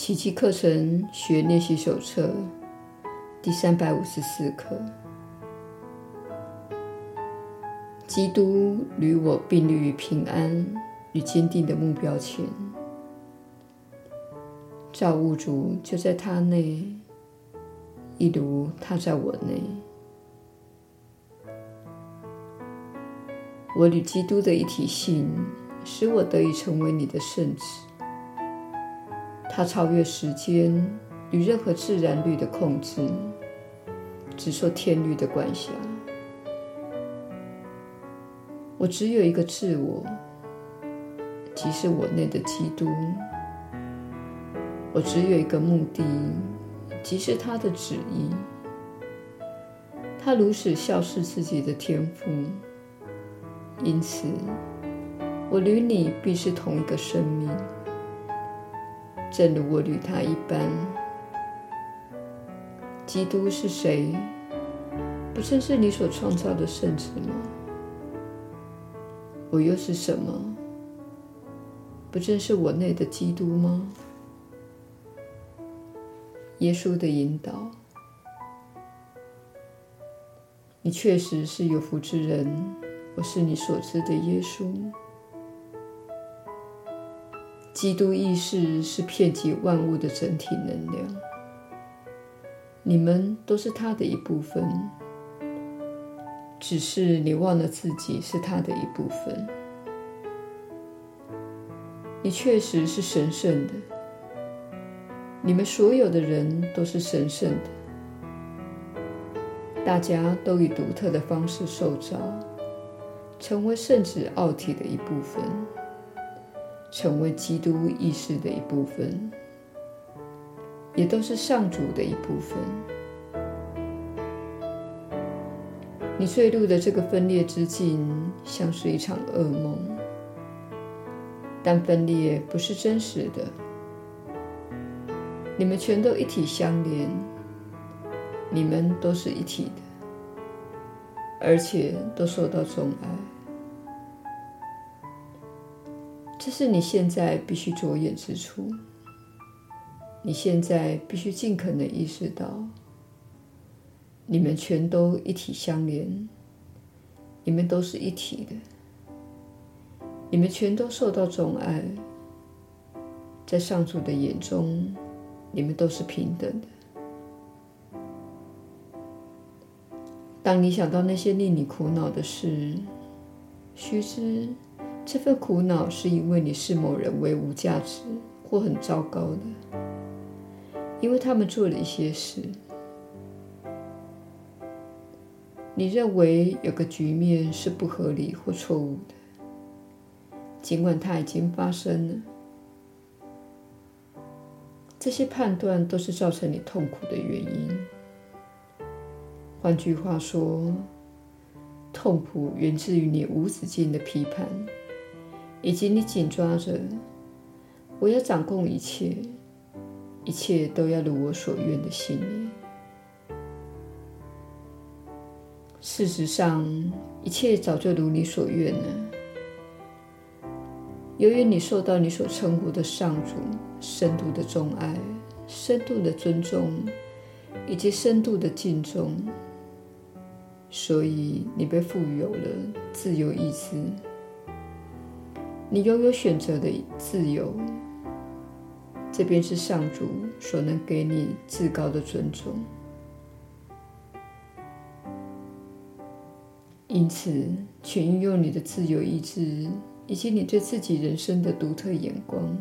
奇迹课程学练习手册第三百五十四课：基督与我并立于平安与坚定的目标前，造物主就在他内，一如他在我内。我与基督的一体性，使我得以成为你的圣子。它超越时间与任何自然律的控制，只受天律的管辖。我只有一个自我，即是我内的基督。我只有一个目的，即是他的旨意。他如此肖似自己的天父，因此我与你必是同一个生命。正如我与他一般，基督是谁？不正是你所创造的圣子吗？我又是什么？不正是我内的基督吗？耶稣的引导，你确实是有福之人。我是你所知的耶稣。基督意识是遍及万物的整体能量，你们都是他的一部分，只是你忘了自己是他的一部分。你确实是神圣的，你们所有的人都是神圣的，大家都以独特的方式受造，成为圣子奥体的一部分。成为基督意识的一部分，也都是上主的一部分。你坠入的这个分裂之境，像是一场噩梦，但分裂不是真实的。你们全都一体相连，你们都是一体的，而且都受到宠爱。这是你现在必须着眼之处。你现在必须尽可能意识到，你们全都一体相连，你们都是一体的，你们全都受到宠爱，在上主的眼中，你们都是平等的。当你想到那些令你苦恼的事，须知。这份苦恼是因为你视某人为无价值或很糟糕的，因为他们做了一些事。你认为有个局面是不合理或错误的，尽管它已经发生了。这些判断都是造成你痛苦的原因。换句话说，痛苦源自于你无止境的批判。以及你紧抓着，我要掌控一切，一切都要如我所愿的信念。事实上，一切早就如你所愿了。由于你受到你所称呼的上主深度的钟爱、深度的尊重以及深度的敬重，所以你被赋予有了自由意志。你拥有选择的自由，这便是上主所能给你至高的尊重。因此，请运用你的自由意志以及你对自己人生的独特眼光。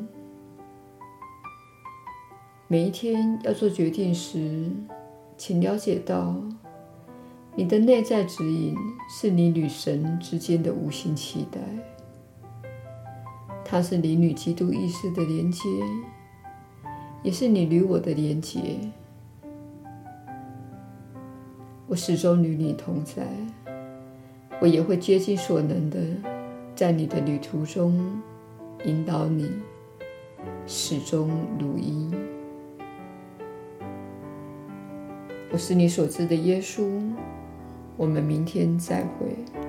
每一天要做决定时，请了解到，你的内在指引是你与神之间的无形期待。它是你与基督意识的连接，也是你与我的连接。我始终与你同在，我也会竭尽所能的在你的旅途中引导你，始终如一。我是你所知的耶稣。我们明天再会。